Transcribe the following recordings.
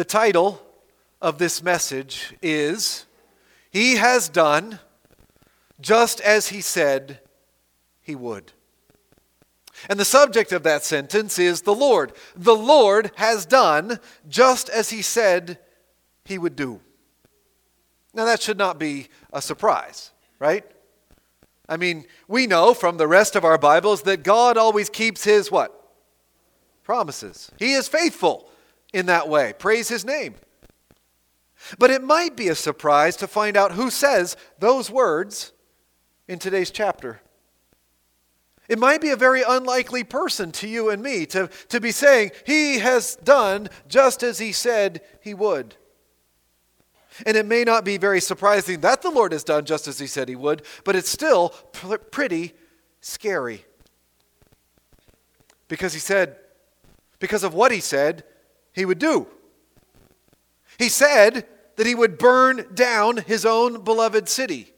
The title of this message is He Has Done Just as He Said He Would. And the subject of that sentence is the Lord. The Lord has done just as He said He would do. Now, that should not be a surprise, right? I mean, we know from the rest of our Bibles that God always keeps His what? Promises. He is faithful in that way. Praise His name. But it might be a surprise to find out who says those words in today's chapter. It might be a very unlikely person to you and me to, to be saying, He has done just as He said He would. And it may not be very surprising that the Lord has done just as He said He would, but it's still pr- pretty scary. Because He said, because of what He said He would do. He said that He would burn down His own beloved city,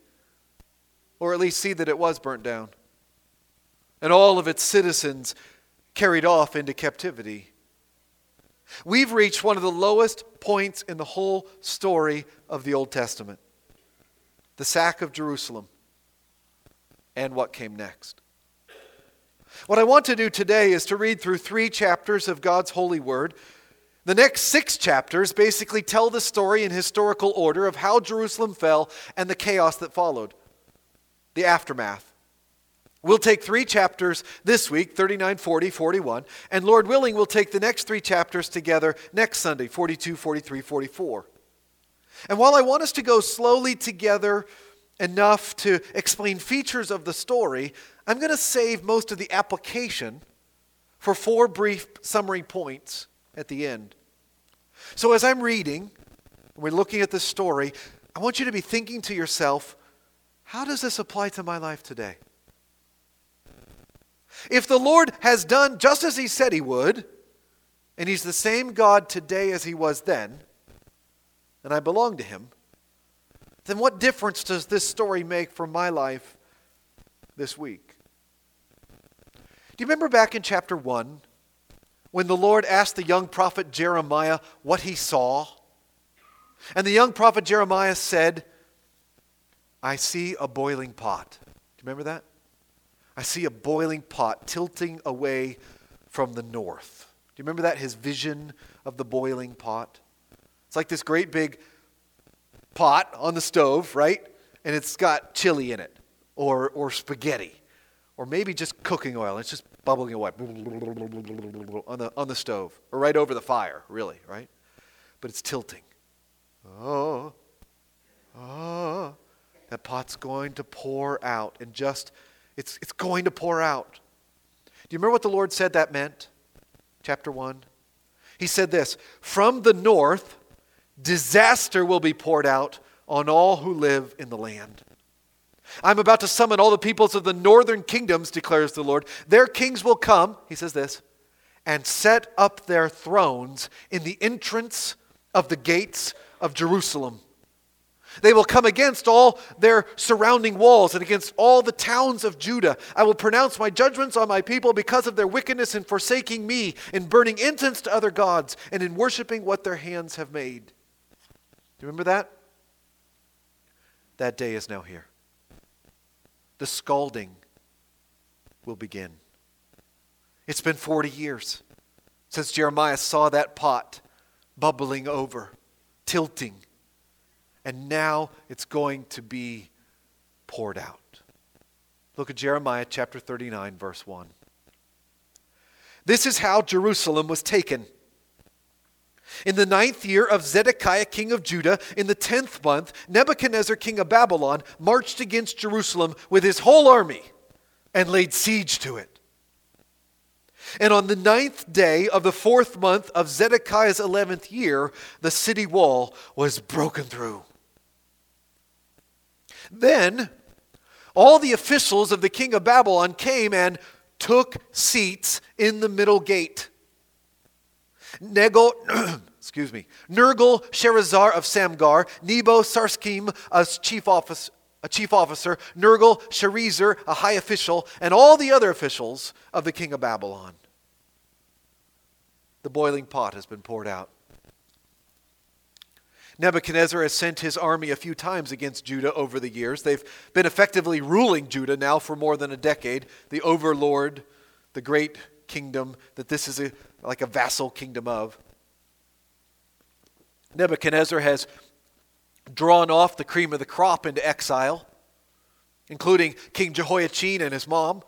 or at least see that it was burnt down, and all of its citizens carried off into captivity. We've reached one of the lowest points in the whole story of the Old Testament the sack of Jerusalem and what came next. What I want to do today is to read through three chapters of God's holy word. The next six chapters basically tell the story in historical order of how Jerusalem fell and the chaos that followed, the aftermath. We'll take three chapters this week 39, 40, 41, and Lord willing, we'll take the next three chapters together next Sunday 42, 43, 44. And while I want us to go slowly together enough to explain features of the story, I'm going to save most of the application for four brief summary points at the end. So as I'm reading, we're looking at this story, I want you to be thinking to yourself, how does this apply to my life today? If the Lord has done just as he said he would, and he's the same God today as he was then, and I belong to him, then what difference does this story make for my life this week? Do you remember back in chapter 1 when the Lord asked the young prophet Jeremiah what he saw? And the young prophet Jeremiah said, I see a boiling pot. Do you remember that? I see a boiling pot tilting away from the north. Do you remember that? His vision of the boiling pot? It's like this great big pot on the stove, right? And it's got chili in it, or, or spaghetti, or maybe just cooking oil. It's just bubbling away on the, on the stove, or right over the fire, really, right? But it's tilting. Oh, oh, that pot's going to pour out, and just it's, it's going to pour out. Do you remember what the Lord said that meant? Chapter 1. He said this From the north, disaster will be poured out on all who live in the land. I'm about to summon all the peoples of the northern kingdoms, declares the Lord. Their kings will come, he says this, and set up their thrones in the entrance of the gates of Jerusalem. They will come against all their surrounding walls and against all the towns of Judah. I will pronounce my judgments on my people because of their wickedness in forsaking me, in burning incense to other gods, and in worshiping what their hands have made. Do you remember that? That day is now here. The scalding will begin. It's been 40 years since Jeremiah saw that pot bubbling over, tilting and now it's going to be poured out. Look at Jeremiah chapter 39, verse 1. This is how Jerusalem was taken. In the ninth year of Zedekiah, king of Judah, in the tenth month, Nebuchadnezzar, king of Babylon, marched against Jerusalem with his whole army and laid siege to it. And on the ninth day of the fourth month of Zedekiah's eleventh year, the city wall was broken through. Then all the officials of the king of Babylon came and took seats in the middle gate. Nego, excuse me, Nergal Sharezer of Samgar, Nebo Sarsekim, a chief officer, a chief officer, Nergal Sharezer, a high official, and all the other officials of the king of Babylon. The boiling pot has been poured out. Nebuchadnezzar has sent his army a few times against Judah over the years. They've been effectively ruling Judah now for more than a decade, the overlord, the great kingdom that this is a, like a vassal kingdom of. Nebuchadnezzar has drawn off the cream of the crop into exile, including King Jehoiachin and his mom.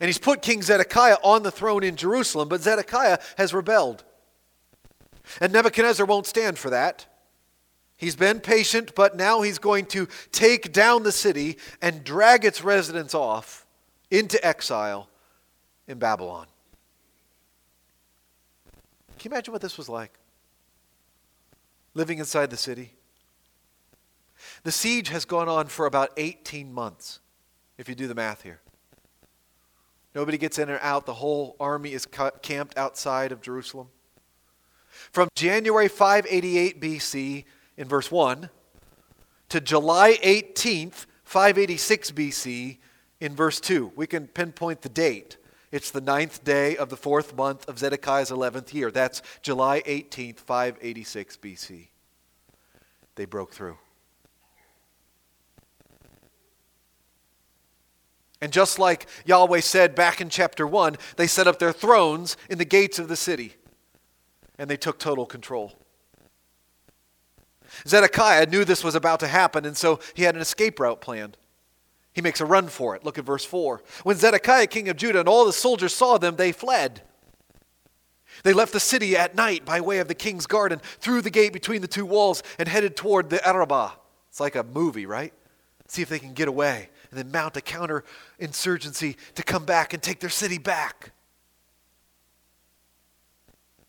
And he's put King Zedekiah on the throne in Jerusalem, but Zedekiah has rebelled. And Nebuchadnezzar won't stand for that. He's been patient, but now he's going to take down the city and drag its residents off into exile in Babylon. Can you imagine what this was like? Living inside the city. The siege has gone on for about 18 months, if you do the math here. Nobody gets in or out. The whole army is camped outside of Jerusalem. From January 588 BC in verse 1 to July 18th, 586 BC in verse 2. We can pinpoint the date. It's the ninth day of the fourth month of Zedekiah's 11th year. That's July 18th, 586 BC. They broke through. And just like Yahweh said back in chapter 1, they set up their thrones in the gates of the city and they took total control. Zedekiah knew this was about to happen, and so he had an escape route planned. He makes a run for it. Look at verse 4. When Zedekiah, king of Judah, and all the soldiers saw them, they fled. They left the city at night by way of the king's garden, through the gate between the two walls, and headed toward the Arabah. It's like a movie, right? See if they can get away, and then mount a counterinsurgency to come back and take their city back.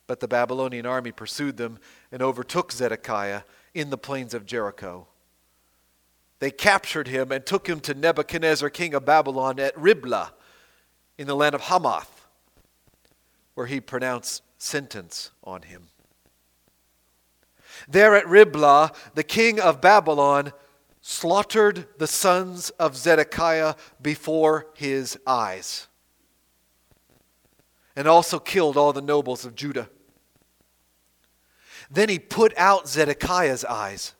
But the Babylonian army pursued them and overtook Zedekiah in the plains of Jericho. They captured him and took him to Nebuchadnezzar, king of Babylon, at Riblah in the land of Hamath, where he pronounced sentence on him. There at Riblah, the king of Babylon slaughtered the sons of Zedekiah before his eyes, and also killed all the nobles of Judah. Then he put out Zedekiah's eyes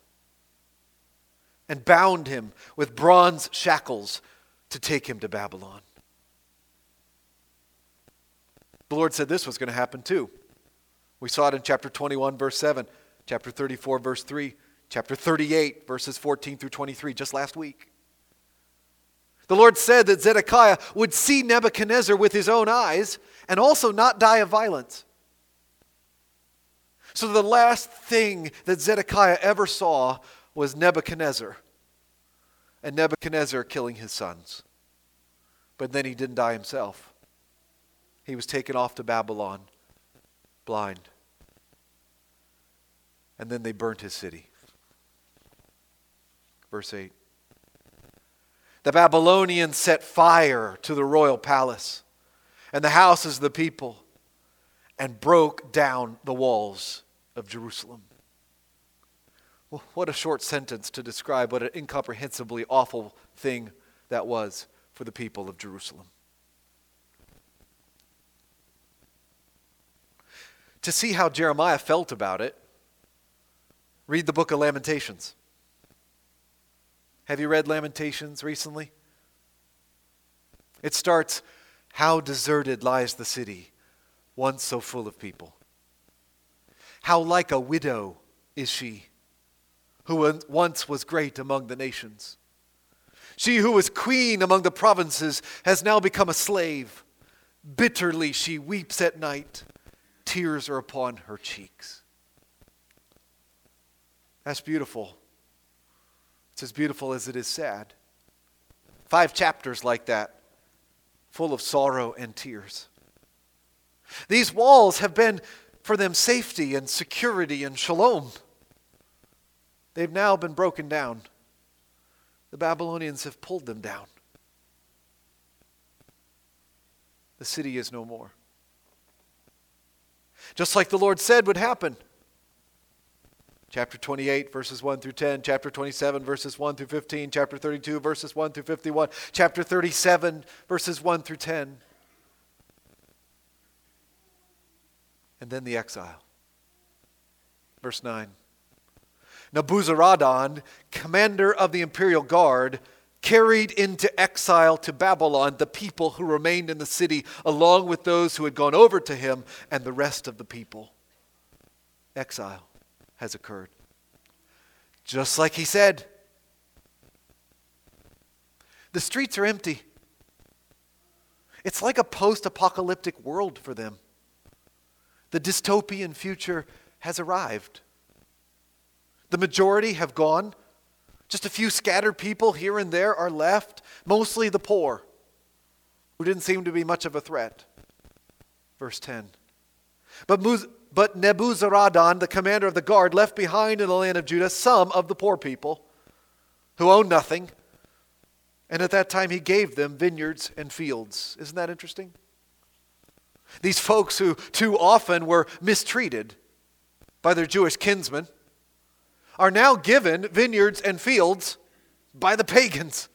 and bound him with bronze shackles to take him to Babylon. The Lord said this was going to happen too. We saw it in chapter 21, verse 7, chapter 34, verse 3, chapter 38, verses 14 through 23, just last week. The Lord said that Zedekiah would see Nebuchadnezzar with his own eyes and also not die of violence. So the last thing that Zedekiah ever saw was Nebuchadnezzar and Nebuchadnezzar killing his sons. But then he didn't die himself. He was taken off to Babylon, blind. And then they burnt his city. Verse 8. The Babylonians set fire to the royal palace and the houses of the people and broke down the walls of Jerusalem. Well, what a short sentence to describe what an incomprehensibly awful thing that was for the people of Jerusalem. To see how Jeremiah felt about it, read the book of Lamentations. Have you read Lamentations recently? It starts, How deserted lies the city, once so full of people. How like a widow is she, who once was great among the nations. She who was queen among the provinces has now become a slave. Bitterly she weeps at night. Tears are upon her cheeks. That's beautiful. It's as beautiful as it is sad. Five chapters like that, full of sorrow and tears. These walls have been for them safety and security and shalom. They've now been broken down. The Babylonians have pulled them down. The city is no more. Just like the Lord said would happen. Chapter 28, verses 1 through 10, chapter 27, verses 1 through 15, chapter 32, verses 1 through 51, chapter 37, verses 1 through 10. and then the exile. Verse 9 Nebuzaradan, commander of the imperial guard, carried into exile to Babylon the people who remained in the city, along with those who had gone over to him and the rest of the people. Exile has occurred. Just like he said. The streets are empty. It's like a post apocalyptic world for them. The dystopian future has arrived. The majority have gone. Just a few scattered people here and there are left, mostly the poor, who didn't seem to be much of a threat. Verse 10. But, Muz- but Nebuzaradan, the commander of the guard, left behind in the land of Judah some of the poor people who owned nothing. And at that time, he gave them vineyards and fields. Isn't that interesting? These folks who too often were mistreated by their Jewish kinsmen are now given vineyards and fields by the pagans.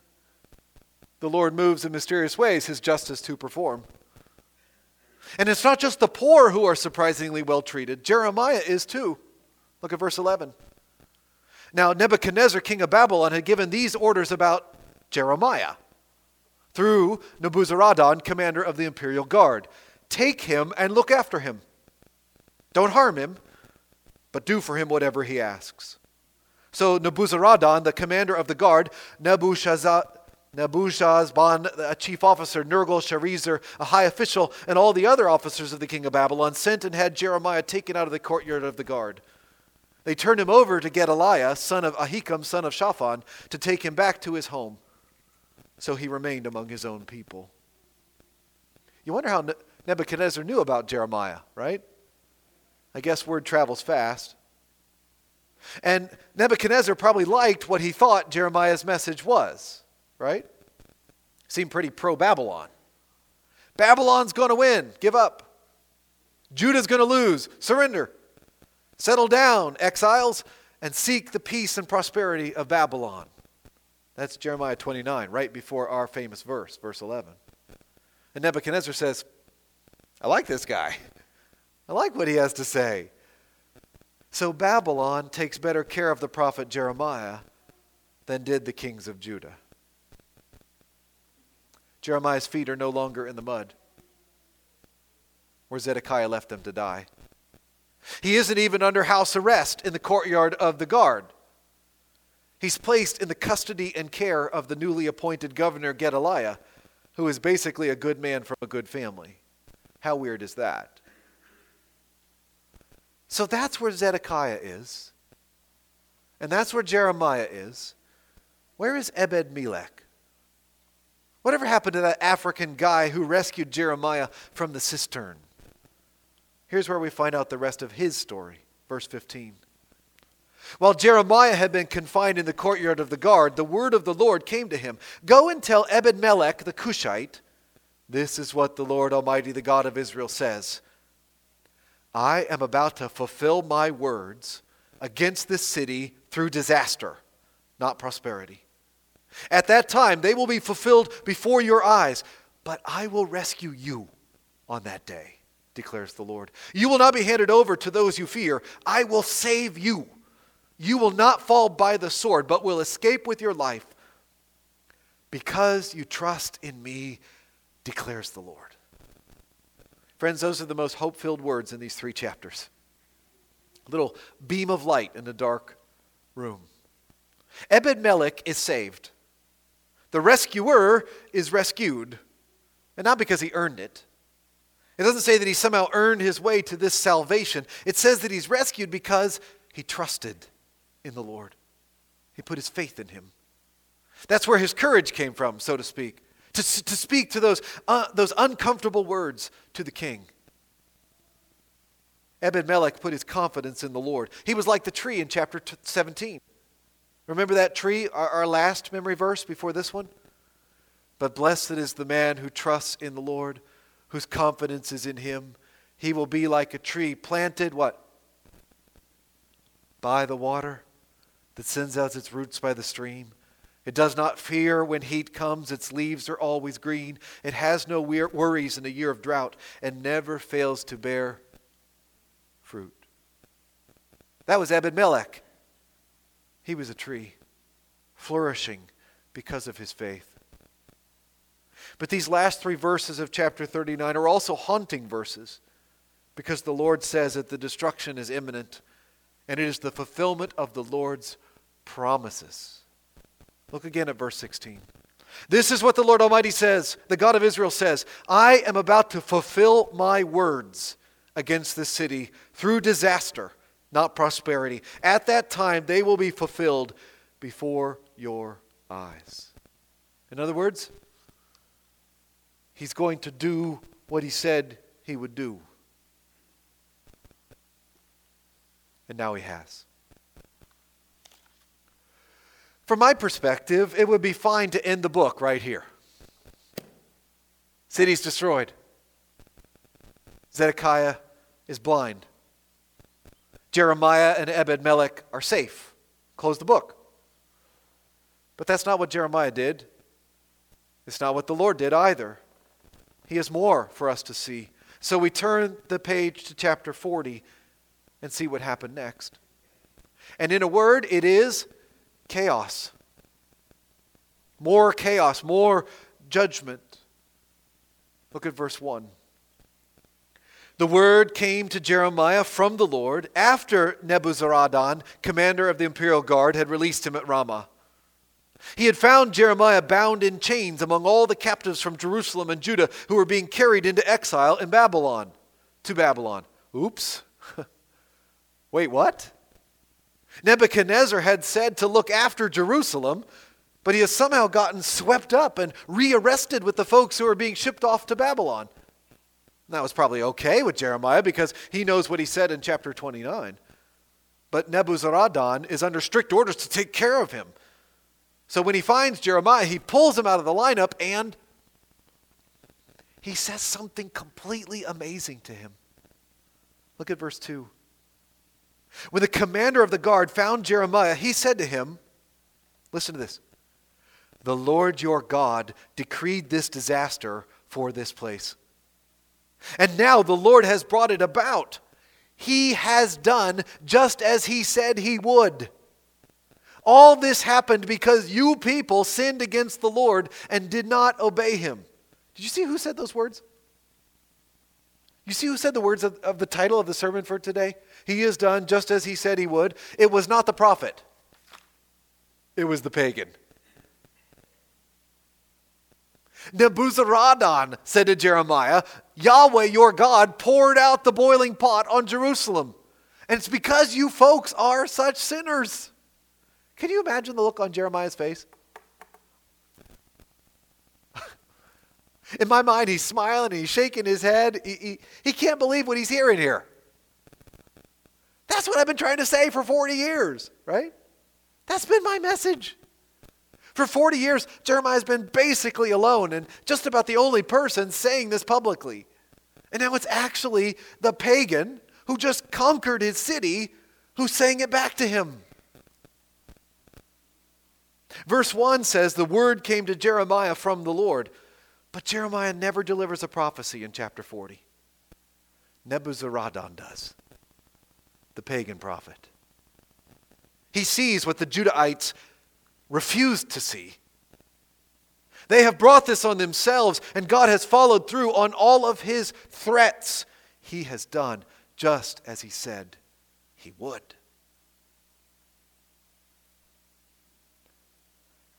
The Lord moves in mysterious ways his justice to perform. And it's not just the poor who are surprisingly well treated, Jeremiah is too. Look at verse 11. Now, Nebuchadnezzar, king of Babylon, had given these orders about Jeremiah through Nebuzaradan, commander of the imperial guard Take him and look after him. Don't harm him, but do for him whatever he asks. So Nebuzaradan, the commander of the guard, Nebuchadnezzar, Nebuchadnezzar, a chief officer, Nergal Sharezer, a high official, and all the other officers of the king of Babylon sent and had Jeremiah taken out of the courtyard of the guard. They turned him over to Gedaliah, son of Ahikam, son of Shaphan, to take him back to his home. So he remained among his own people. You wonder how Nebuchadnezzar knew about Jeremiah, right? I guess word travels fast. And Nebuchadnezzar probably liked what he thought Jeremiah's message was, right? Seemed pretty pro Babylon. Babylon's going to win. Give up. Judah's going to lose. Surrender. Settle down, exiles, and seek the peace and prosperity of Babylon. That's Jeremiah 29, right before our famous verse, verse 11. And Nebuchadnezzar says, I like this guy. I like what he has to say. So Babylon takes better care of the prophet Jeremiah than did the kings of Judah. Jeremiah's feet are no longer in the mud where Zedekiah left them to die. He isn't even under house arrest in the courtyard of the guard. He's placed in the custody and care of the newly appointed governor Gedaliah, who is basically a good man from a good family. How weird is that? So that's where Zedekiah is. And that's where Jeremiah is. Where is Ebed Melech? Whatever happened to that African guy who rescued Jeremiah from the cistern? Here's where we find out the rest of his story. Verse 15. While Jeremiah had been confined in the courtyard of the guard, the word of the Lord came to him Go and tell Ebed Melech the Cushite this is what the Lord Almighty, the God of Israel, says I am about to fulfill my words against this city through disaster, not prosperity. At that time, they will be fulfilled before your eyes, but I will rescue you on that day, declares the Lord. You will not be handed over to those you fear. I will save you. You will not fall by the sword, but will escape with your life because you trust in me declares the Lord. Friends, those are the most hope filled words in these three chapters. A little beam of light in a dark room. Ebed Melech is saved. The rescuer is rescued, and not because he earned it. It doesn't say that he somehow earned his way to this salvation. It says that he's rescued because he trusted in the Lord. He put his faith in him. That's where his courage came from, so to speak to, to speak to those, uh, those uncomfortable words to the king. Ebed Melech put his confidence in the Lord. He was like the tree in chapter 17. Remember that tree, our, our last memory verse before this one? But blessed is the man who trusts in the Lord, whose confidence is in him. He will be like a tree planted, what? By the water that sends out its roots by the stream. It does not fear when heat comes. Its leaves are always green. It has no worries in a year of drought and never fails to bear fruit. That was Ebed Melech. he was a tree, flourishing because of his faith. But these last three verses of chapter 39 are also haunting verses because the Lord says that the destruction is imminent and it is the fulfillment of the Lord's promises. Look again at verse 16. This is what the Lord Almighty says, the God of Israel says I am about to fulfill my words against this city through disaster, not prosperity. At that time, they will be fulfilled before your eyes. In other words, he's going to do what he said he would do. And now he has. From my perspective, it would be fine to end the book right here. City's destroyed. Zedekiah is blind. Jeremiah and Ebed Melech are safe. Close the book. But that's not what Jeremiah did. It's not what the Lord did either. He has more for us to see. So we turn the page to chapter 40 and see what happened next. And in a word, it is chaos. More chaos, more judgment. Look at verse 1. The word came to Jeremiah from the Lord after Nebuzaradan, commander of the imperial guard, had released him at Ramah. He had found Jeremiah bound in chains among all the captives from Jerusalem and Judah who were being carried into exile in Babylon, to Babylon. Oops. Wait, what? Nebuchadnezzar had said to look after Jerusalem, but he has somehow gotten swept up and rearrested with the folks who are being shipped off to Babylon. that was probably okay with Jeremiah because he knows what he said in chapter 29. But Nebuzaradan is under strict orders to take care of him. So when he finds Jeremiah, he pulls him out of the lineup and he says something completely amazing to him. Look at verse 2. When the commander of the guard found Jeremiah, he said to him, Listen to this. The Lord your God decreed this disaster for this place. And now the Lord has brought it about. He has done just as he said he would. All this happened because you people sinned against the Lord and did not obey him. Did you see who said those words? You see who said the words of, of the title of the sermon for today? He has done just as he said he would. It was not the prophet, it was the pagan. Nebuzaradan said to Jeremiah, Yahweh your God poured out the boiling pot on Jerusalem. And it's because you folks are such sinners. Can you imagine the look on Jeremiah's face? In my mind, he's smiling he's shaking his head. He, he, he can't believe what he's hearing here. That's what I've been trying to say for 40 years, right? That's been my message. For 40 years, Jeremiah's been basically alone and just about the only person saying this publicly. And now it's actually the pagan who just conquered his city who's saying it back to him. Verse 1 says, The word came to Jeremiah from the Lord. But Jeremiah never delivers a prophecy in chapter 40. Nebuzaradan does, the pagan prophet. He sees what the Judahites refused to see. They have brought this on themselves, and God has followed through on all of his threats. He has done just as he said he would.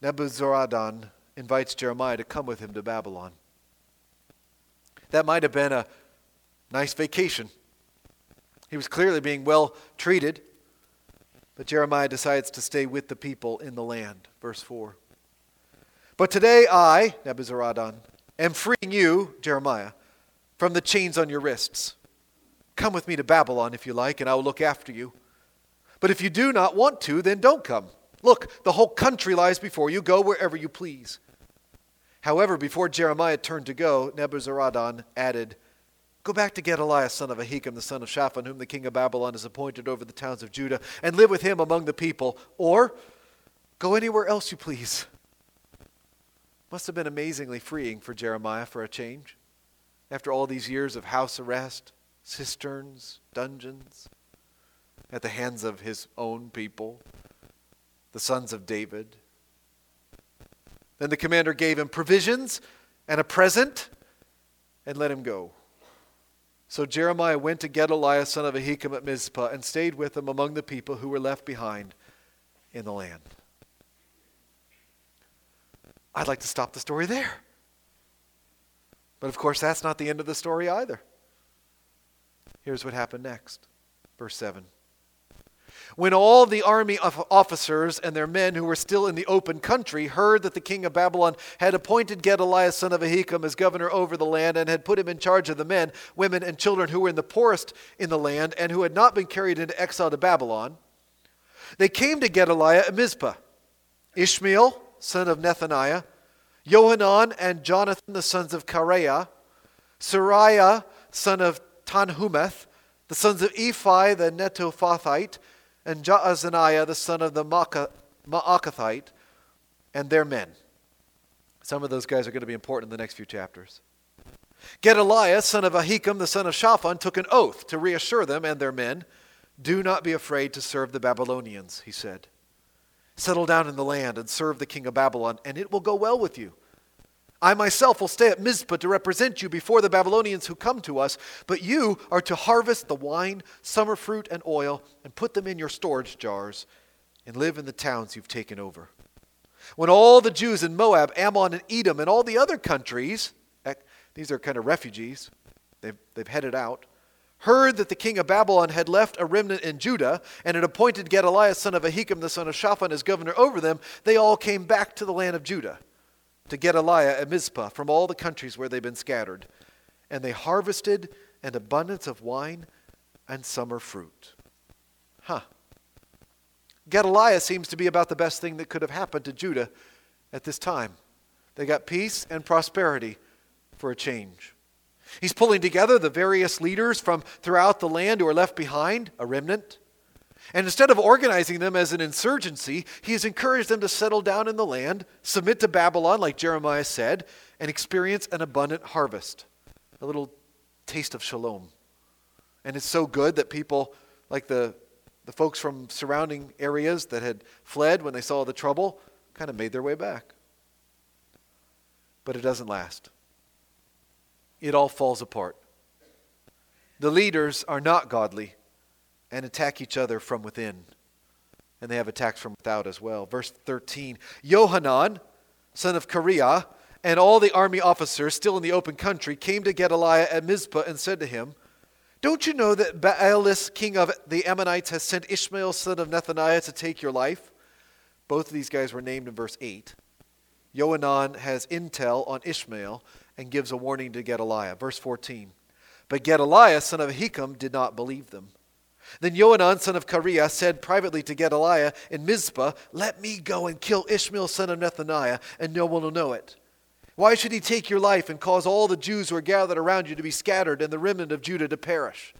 Nebuzaradan invites Jeremiah to come with him to Babylon. That might have been a nice vacation. He was clearly being well treated, but Jeremiah decides to stay with the people in the land. Verse 4. But today I, Nebuzaradan, am freeing you, Jeremiah, from the chains on your wrists. Come with me to Babylon if you like, and I will look after you. But if you do not want to, then don't come. Look, the whole country lies before you. Go wherever you please. However, before Jeremiah turned to go, Nebuzaradan added, Go back to Gedaliah, son of Ahikam, the son of Shaphan, whom the king of Babylon has appointed over the towns of Judah, and live with him among the people. Or go anywhere else you please. Must have been amazingly freeing for Jeremiah for a change. After all these years of house arrest, cisterns, dungeons, at the hands of his own people. the sons of David. Then the commander gave him provisions and a present and let him go. So Jeremiah went to Gedaliah, son of Ahikam, at Mizpah and stayed with him among the people who were left behind in the land. I'd like to stop the story there. But of course, that's not the end of the story either. Here's what happened next. Verse 7. When all the army officers and their men who were still in the open country heard that the king of Babylon had appointed Gedaliah son of Ahikam as governor over the land and had put him in charge of the men, women, and children who were in the poorest in the land and who had not been carried into exile to Babylon, they came to Gedaliah at Mizpah. Ishmael, son of Nethaniah, Johanan and Jonathan, the sons of Kareah, Seraiah, son of Tanhumeth, the sons of Ephai the Netophathite, and Jaazaniah, the son of the Maacathite, and their men. Some of those guys are going to be important in the next few chapters. Gedaliah, son of Ahikam, the son of Shaphan, took an oath to reassure them and their men. Do not be afraid to serve the Babylonians, he said. Settle down in the land and serve the king of Babylon, and it will go well with you. I myself will stay at Mizpah to represent you before the Babylonians who come to us, but you are to harvest the wine, summer fruit, and oil, and put them in your storage jars, and live in the towns you've taken over. When all the Jews in Moab, Ammon, and Edom, and all the other countries, eh, these are kind of refugees, they've, they've headed out, heard that the king of Babylon had left a remnant in Judah and had appointed Gedaliah son of Ahikam the son of Shaphan as governor over them, they all came back to the land of Judah to Gedaliah at Mizpah from all the countries where they'd been scattered. And they harvested an abundance of wine and summer fruit. Huh. Gedaliah seems to be about the best thing that could have happened to Judah at this time. They got peace and prosperity for a change. He's pulling together the various leaders from throughout the land who are left behind, a remnant. And instead of organizing them as an insurgency, he has encouraged them to settle down in the land, submit to Babylon, like Jeremiah said, and experience an abundant harvest. A little taste of shalom. And it's so good that people, like the, the folks from surrounding areas that had fled when they saw the trouble, kind of made their way back. But it doesn't last it all falls apart. The leaders are not godly and attack each other from within. And they have attacks from without as well. Verse 13 Johanan, son of Kareah, and all the army officers still in the open country came to Gedaliah at Mizpah and said to him, Don't you know that Baalis, king of the Ammonites, has sent Ishmael, son of Nethaniah, to take your life? Both of these guys were named in verse 8. Johanan has intel on Ishmael, and gives a warning to Gedaliah. Verse 14. But Gedaliah, son of Ahikam, did not believe them. Then Johanan, son of Kareah, said privately to Gedaliah in Mizpah, Let me go and kill Ishmael, son of Nethaniah, and no one will know it. Why should he take your life and cause all the Jews who are gathered around you to be scattered and the remnant of Judah to perish?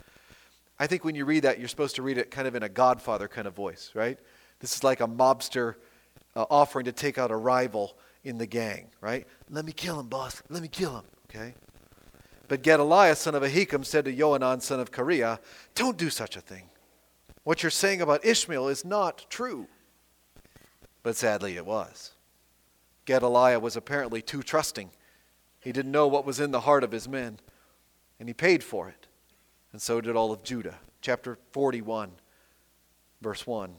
I think when you read that, you're supposed to read it kind of in a Godfather kind of voice, right? This is like a mobster uh, offering to take out a rival in the gang, right? Let me kill him, boss. Let me kill him, okay? But Gedaliah, son of Ahikam, said to Johanan, son of Kareah, Don't do such a thing. What you're saying about Ishmael is not true. But sadly, it was. Gedaliah was apparently too trusting. He didn't know what was in the heart of his men, and he paid for it. And so did all of Judah. Chapter 41, verse 1.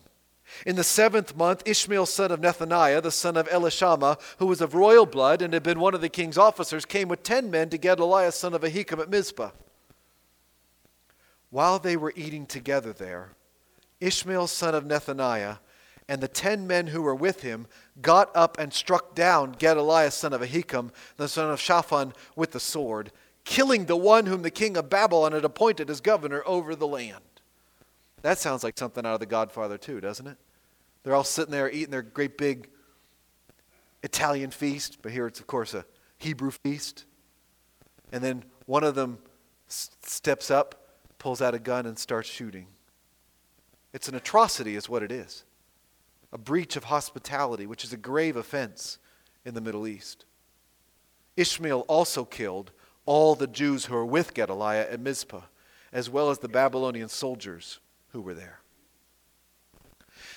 In the seventh month, Ishmael, son of Nethaniah, the son of Elishama, who was of royal blood and had been one of the king's officers, came with ten men to Gedaliah, son of Ahikam, at Mizpah. While they were eating together there, Ishmael, son of Nethaniah, and the ten men who were with him got up and struck down Gedaliah, son of Ahikam, the son of Shaphan, with the sword, killing the one whom the king of Babylon had appointed as governor over the land. That sounds like something out of The Godfather, too, doesn't it? They're all sitting there eating their great big Italian feast, but here it's, of course, a Hebrew feast. And then one of them s- steps up, pulls out a gun, and starts shooting. It's an atrocity, is what it is. A breach of hospitality, which is a grave offense in the Middle East. Ishmael also killed all the Jews who were with Gedaliah at Mizpah, as well as the Babylonian soldiers who were there.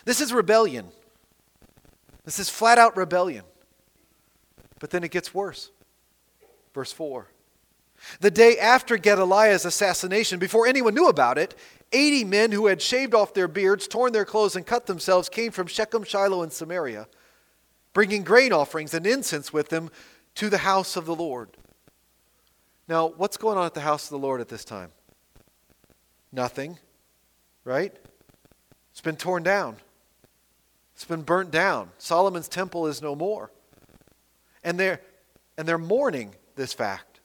This is rebellion This is flat out rebellion. But then it gets worse. Verse 4. The day after Gedaliah's assassination, before anyone knew about it, 80 men who had shaved off their beards, torn their clothes, and cut themselves came from Shechem, Shiloh, and Samaria, bringing grain offerings and incense with them to the house of the Lord. Now, what's going on at the house of the Lord at this time? Nothing, right? It's been torn down. It's been burnt down. Solomon's temple is no more. And they're, and they're mourning this fact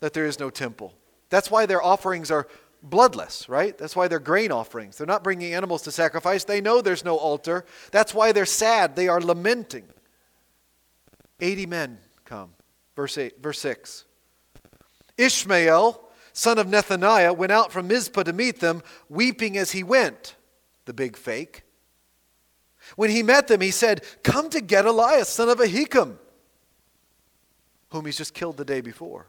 that there is no temple. That's why their offerings are bloodless, right? That's why they're grain offerings. They're not bringing animals to sacrifice. They know there's no altar. That's why they're sad. They are lamenting. 80 men come. Verse, eight, verse 6. Ishmael, son of Nethaniah, went out from Mizpah to meet them, weeping as he went. The big fake. When he met them, he said, Come to Gedaliah, son of Ahikam, whom he's just killed the day before.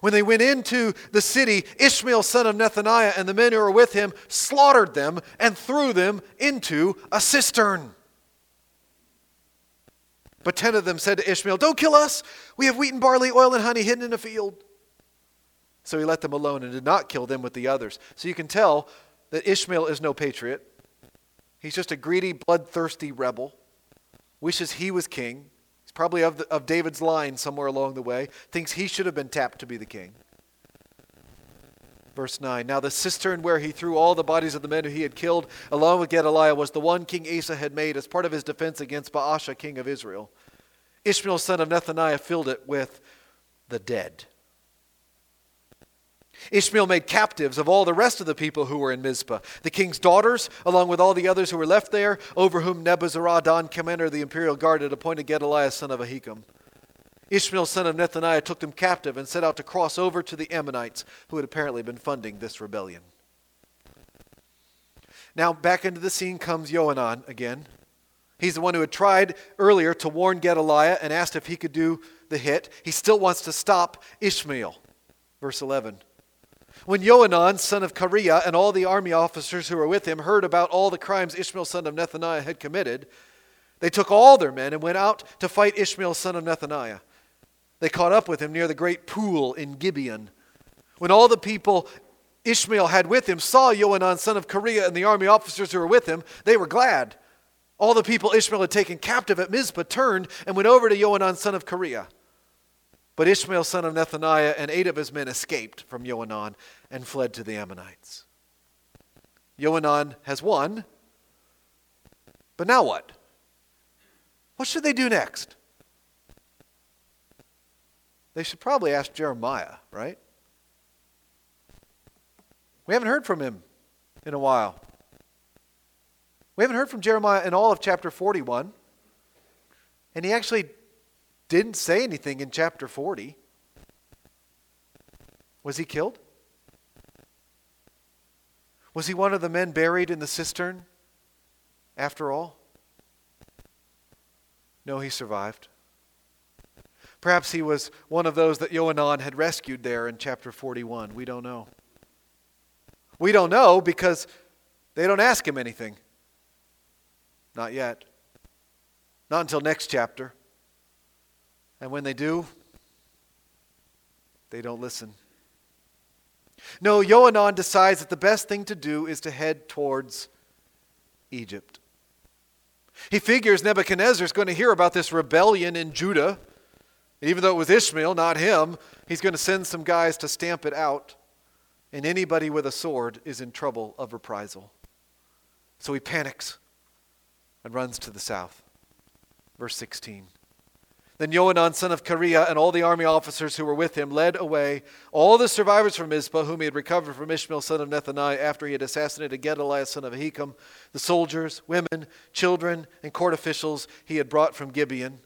When they went into the city, Ishmael, son of Nethaniah, and the men who were with him slaughtered them and threw them into a cistern. But ten of them said to Ishmael, Don't kill us. We have wheat and barley, oil and honey hidden in a field. So he let them alone and did not kill them with the others. So you can tell that Ishmael is no patriot. He's just a greedy, bloodthirsty rebel. Wishes he was king. He's probably of, the, of David's line somewhere along the way. Thinks he should have been tapped to be the king. Verse 9 Now the cistern where he threw all the bodies of the men who he had killed, along with Gedaliah, was the one King Asa had made as part of his defense against Baasha, king of Israel. Ishmael, son of Nethaniah, filled it with the dead. Ishmael made captives of all the rest of the people who were in Mizpah, the king's daughters, along with all the others who were left there, over whom Nebuzaradan, commander of the imperial guard, had appointed Gedaliah, son of Ahikam. Ishmael, son of Nethaniah, took them captive and set out to cross over to the Ammonites, who had apparently been funding this rebellion. Now, back into the scene comes Johanan again. He's the one who had tried earlier to warn Gedaliah and asked if he could do the hit. He still wants to stop Ishmael. Verse 11. When Johanan, son of Kareah, and all the army officers who were with him heard about all the crimes Ishmael, son of Nethaniah, had committed, they took all their men and went out to fight Ishmael, son of Nethaniah. They caught up with him near the great pool in Gibeon. When all the people Ishmael had with him saw Johanan, son of Kareah, and the army officers who were with him, they were glad. All the people Ishmael had taken captive at Mizpah turned and went over to Johanan, son of Kareah. But Ishmael, son of Nethaniah, and eight of his men escaped from Johanan and fled to the Ammonites. Johanan has won. But now what? What should they do next? They should probably ask Jeremiah, right? We haven't heard from him in a while. We haven't heard from Jeremiah in all of chapter 41. And he actually didn't say anything in chapter 40. Was he killed? Was he one of the men buried in the cistern after all? No, he survived. Perhaps he was one of those that Johanan had rescued there in chapter 41. We don't know. We don't know because they don't ask him anything. Not yet. Not until next chapter. And when they do, they don't listen. No, Johanan decides that the best thing to do is to head towards Egypt. He figures Nebuchadnezzar is going to hear about this rebellion in Judah. Even though it was Ishmael, not him, he's going to send some guys to stamp it out. And anybody with a sword is in trouble of reprisal. So he panics and runs to the south. Verse 16. Then Johanan, son of Kareah, and all the army officers who were with him led away all the survivors from Mizpah, whom he had recovered from Ishmael, son of Nethaniah, after he had assassinated Gedaliah, son of Ahikam, the soldiers, women, children, and court officials he had brought from Gibeon.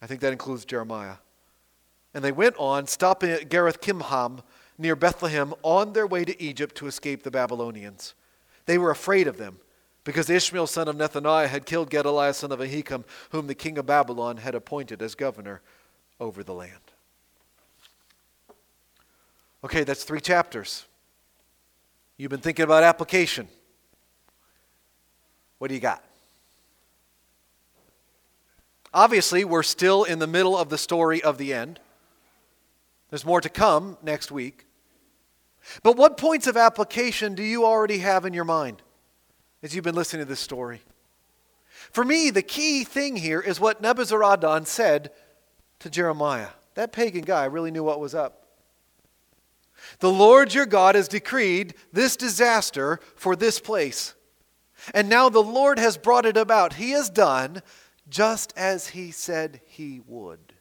I think that includes Jeremiah. And they went on, stopping at Geruth Kimham, near Bethlehem, on their way to Egypt to escape the Babylonians. They were afraid of them because Ishmael, son of Nethaniah, had killed Gedaliah, son of Ahikam, whom the king of Babylon had appointed as governor over the land. Okay, that's three chapters. You've been thinking about application. What do you got? Obviously, we're still in the middle of the story of the end. There's more to come next week. But what points of application do you already have in your mind as you've been listening to this story? For me, the key thing here is what Nebuzaradan said to Jeremiah. That pagan guy really knew what was up. The Lord your God has decreed this disaster for this place. And now the Lord has brought it about. He has done just as he said he would.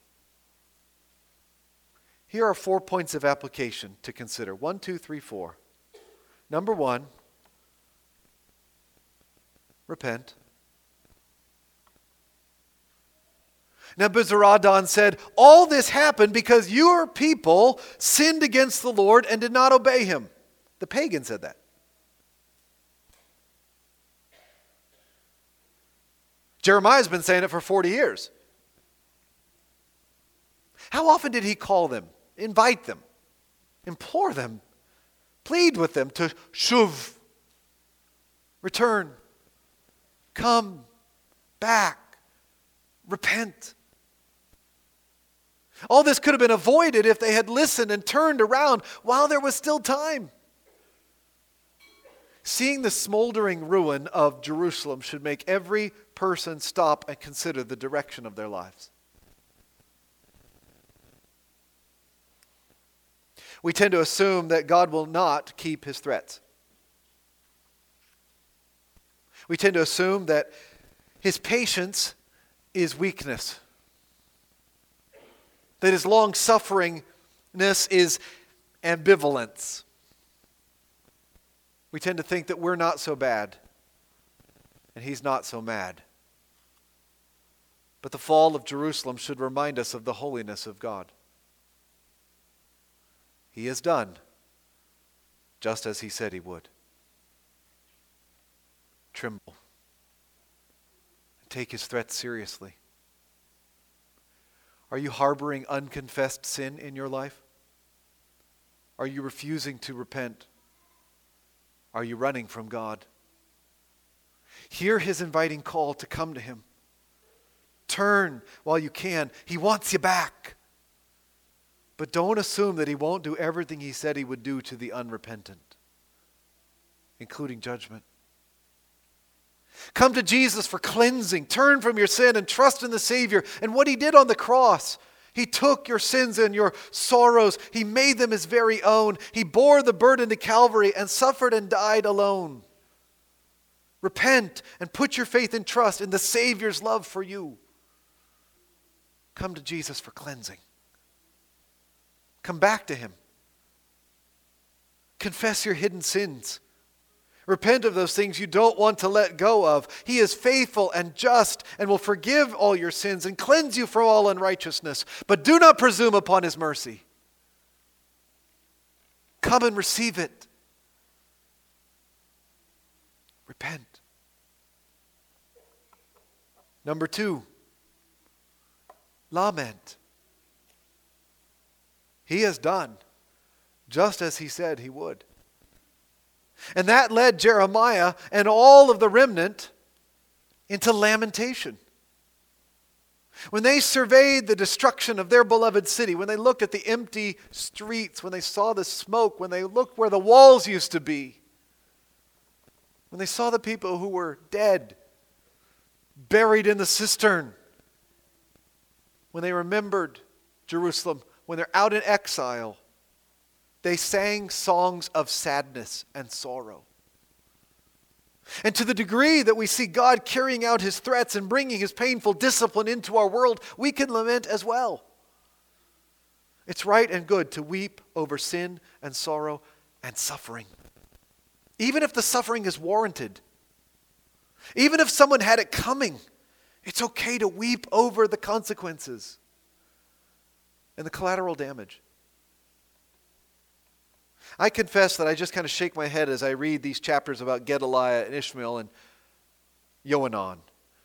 Here are four points of application to consider one, two, three, four. Number one, repent. Nebuzaradan said, All this happened because your people sinned against the Lord and did not obey him. The pagan said that. Jeremiah's been saying it for 40 years. How often did he call them, invite them, implore them, plead with them to shuv, return, come back, repent? All this could have been avoided if they had listened and turned around while there was still time. Seeing the smoldering ruin of Jerusalem should make every person stop and consider the direction of their lives. We tend to assume that God will not keep his threats. We tend to assume that his patience is weakness, that his long sufferingness is ambivalence. We tend to think that we're not so bad and he's not so mad. But the fall of Jerusalem should remind us of the holiness of God. He has done just as he said he would. Tremble. Take his threats seriously. Are you harboring unconfessed sin in your life? Are you refusing to repent? Are you running from God? Hear his inviting call to come to him. Turn while you can. He wants you back. But don't assume that he won't do everything he said he would do to the unrepentant, including judgment. Come to Jesus for cleansing. Turn from your sin and trust in the Savior and what he did on the cross. He took your sins and your sorrows. He made them his very own. He bore the burden to Calvary and suffered and died alone. Repent and put your faith and trust in the Savior's love for you. Come to Jesus for cleansing. Come back to Him. Confess your hidden sins. Repent of those things you don't want to let go of. He is faithful and just and will forgive all your sins and cleanse you from all unrighteousness. But do not presume upon his mercy. Come and receive it. Repent. Number two, lament. He has done just as he said he would. And that led Jeremiah and all of the remnant into lamentation. When they surveyed the destruction of their beloved city, when they looked at the empty streets, when they saw the smoke, when they looked where the walls used to be, when they saw the people who were dead, buried in the cistern, when they remembered Jerusalem, when they're out in exile, they sang songs of sadness and sorrow. And to the degree that we see God carrying out his threats and bringing his painful discipline into our world, we can lament as well. It's right and good to weep over sin and sorrow and suffering. Even if the suffering is warranted, even if someone had it coming, it's okay to weep over the consequences and the collateral damage. I confess that I just kind of shake my head as I read these chapters about Gedaliah and Ishmael and Yohanan.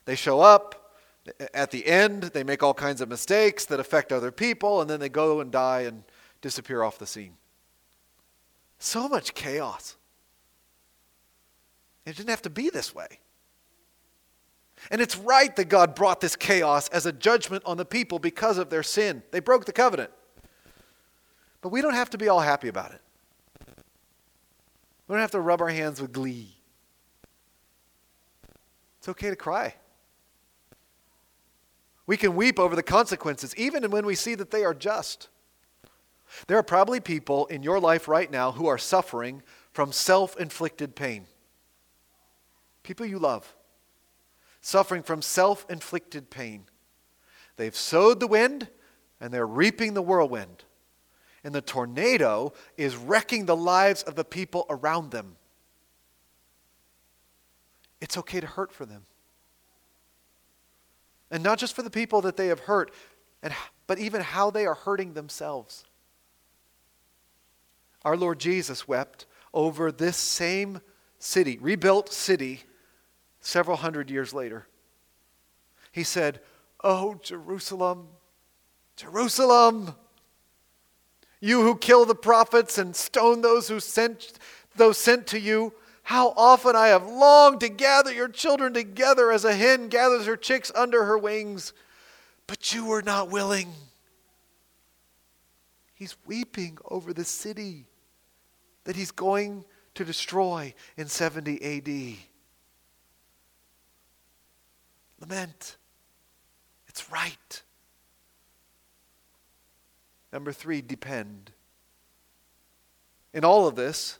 They show up. At the end, they make all kinds of mistakes that affect other people, and then they go and die and disappear off the scene. So much chaos. It didn't have to be this way. And it's right that God brought this chaos as a judgment on the people because of their sin. They broke the covenant. But we don't have to be all happy about it. We don't have to rub our hands with glee. It's okay to cry. We can weep over the consequences, even when we see that they are just. There are probably people in your life right now who are suffering from self inflicted pain. People you love, suffering from self inflicted pain. They've sowed the wind and they're reaping the whirlwind. And the tornado is wrecking the lives of the people around them. It's okay to hurt for them. And not just for the people that they have hurt, and, but even how they are hurting themselves. Our Lord Jesus wept over this same city, rebuilt city, several hundred years later. He said, Oh, Jerusalem, Jerusalem, you who kill the prophets and stone those who sent those sent to you, how often I have longed to gather your children together as a hen gathers her chicks under her wings, but you were not willing. He's weeping over the city that he's going to destroy in 70 AD. Lament. It's right. Number three, depend. In all of this,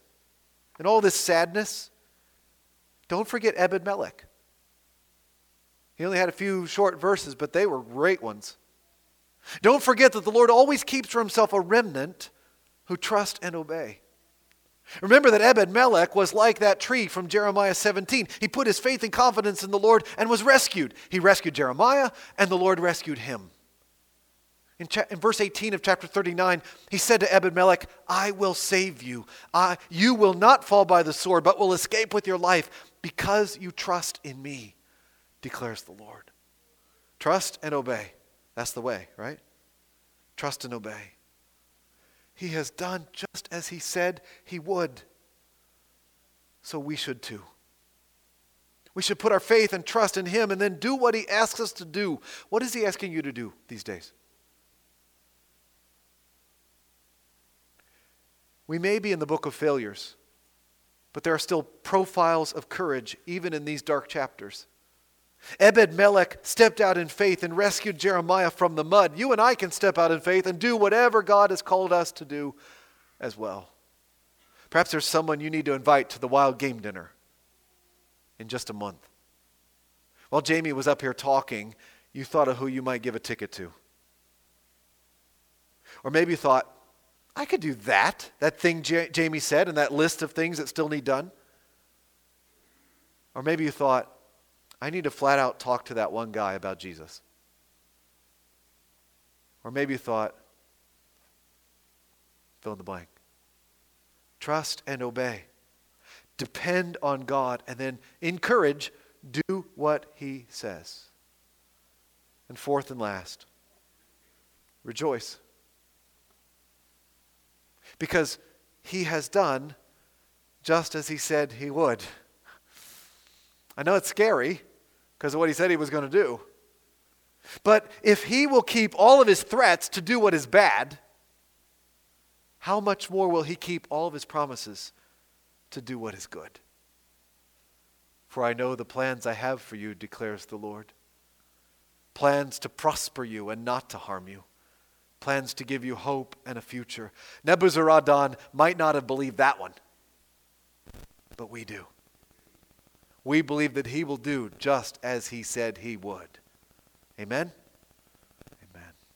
in all this sadness, don't forget Ebed Melech. He only had a few short verses, but they were great ones. Don't forget that the Lord always keeps for himself a remnant who trust and obey. Remember that Ebed Melech was like that tree from Jeremiah 17. He put his faith and confidence in the Lord and was rescued. He rescued Jeremiah, and the Lord rescued him. In, cha- in verse 18 of chapter 39, he said to Ebed Melech, I will save you. I, you will not fall by the sword, but will escape with your life because you trust in me, declares the Lord. Trust and obey. That's the way, right? Trust and obey. He has done just as he said he would. So we should too. We should put our faith and trust in him and then do what he asks us to do. What is he asking you to do these days? We may be in the book of failures, but there are still profiles of courage even in these dark chapters. Ebed Melech stepped out in faith and rescued Jeremiah from the mud. You and I can step out in faith and do whatever God has called us to do as well. Perhaps there's someone you need to invite to the wild game dinner in just a month. While Jamie was up here talking, you thought of who you might give a ticket to. Or maybe you thought, I could do that, that thing J- Jamie said, and that list of things that still need done. Or maybe you thought, I need to flat out talk to that one guy about Jesus. Or maybe you thought, fill in the blank. Trust and obey. Depend on God and then encourage, do what He says. And fourth and last, rejoice. Because He has done just as He said He would. I know it's scary because of what he said he was going to do. But if he will keep all of his threats to do what is bad, how much more will he keep all of his promises to do what is good? For I know the plans I have for you, declares the Lord. Plans to prosper you and not to harm you. Plans to give you hope and a future. Nebuzaradan might not have believed that one, but we do we believe that he will do just as he said he would. Amen?